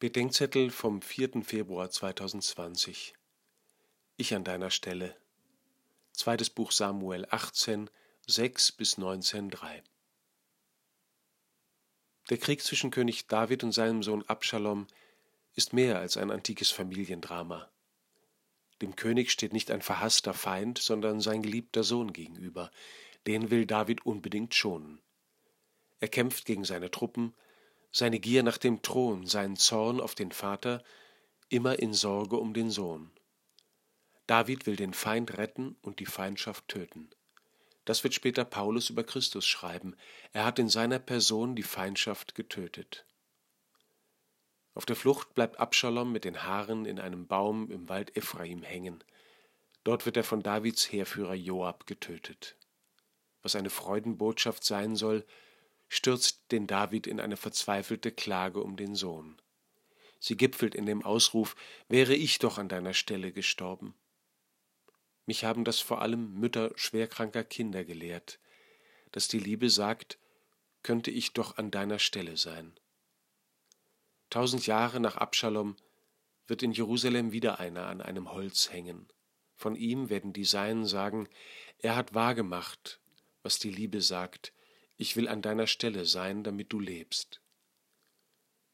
Bedenkzettel vom 4. Februar 2020 Ich an deiner Stelle. Zweites Buch Samuel 18, 6 bis 19, 3. Der Krieg zwischen König David und seinem Sohn Abschalom ist mehr als ein antikes Familiendrama. Dem König steht nicht ein verhasster Feind, sondern sein geliebter Sohn gegenüber. Den will David unbedingt schonen. Er kämpft gegen seine Truppen, seine Gier nach dem Thron, seinen Zorn auf den Vater, immer in Sorge um den Sohn. David will den Feind retten und die Feindschaft töten. Das wird später Paulus über Christus schreiben. Er hat in seiner Person die Feindschaft getötet. Auf der Flucht bleibt Abschalom mit den Haaren in einem Baum im Wald Ephraim hängen. Dort wird er von Davids Heerführer Joab getötet. Was eine Freudenbotschaft sein soll, stürzt den David in eine verzweifelte Klage um den Sohn. Sie gipfelt in dem Ausruf Wäre ich doch an deiner Stelle gestorben. Mich haben das vor allem Mütter schwerkranker Kinder gelehrt, dass die Liebe sagt, könnte ich doch an deiner Stelle sein. Tausend Jahre nach Abschalom wird in Jerusalem wieder einer an einem Holz hängen. Von ihm werden die Seinen sagen, er hat wahrgemacht, was die Liebe sagt, ich will an deiner Stelle sein, damit du lebst.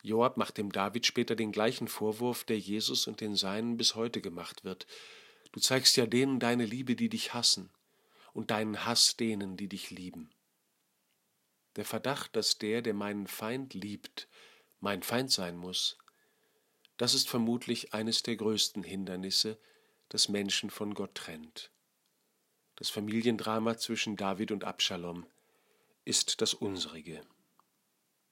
Joab macht dem David später den gleichen Vorwurf, der Jesus und den Seinen bis heute gemacht wird. Du zeigst ja denen deine Liebe, die dich hassen, und deinen Hass denen, die dich lieben. Der Verdacht, dass der, der meinen Feind liebt, mein Feind sein muss, das ist vermutlich eines der größten Hindernisse, das Menschen von Gott trennt. Das Familiendrama zwischen David und Abschalom ist das unsrige.